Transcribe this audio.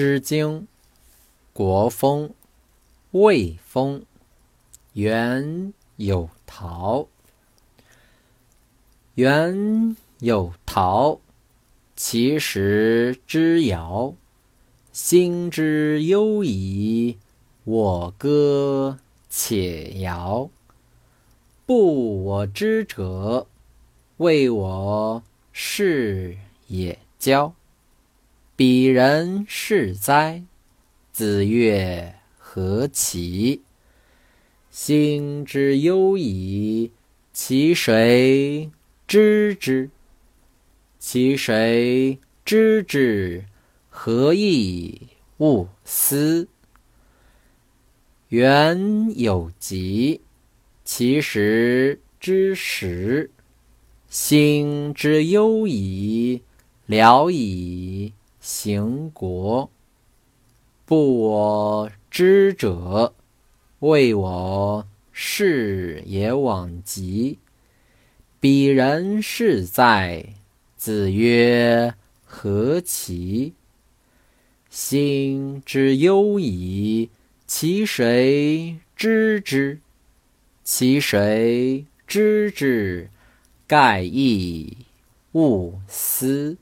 诗经·国风·魏风·原有桃。原有桃，其实之遥。心之忧矣，我歌且摇。不我知者，谓我是也骄。彼人是哉？子曰：“何其！”心之忧矣，其谁知之？其谁知之？何以勿思？原有疾，其实之时。心之忧矣，聊矣。行国，不我知者，谓我是也往极。彼人是哉？子曰：何其！心之忧矣，其谁知之？其谁知之？盖亦勿思。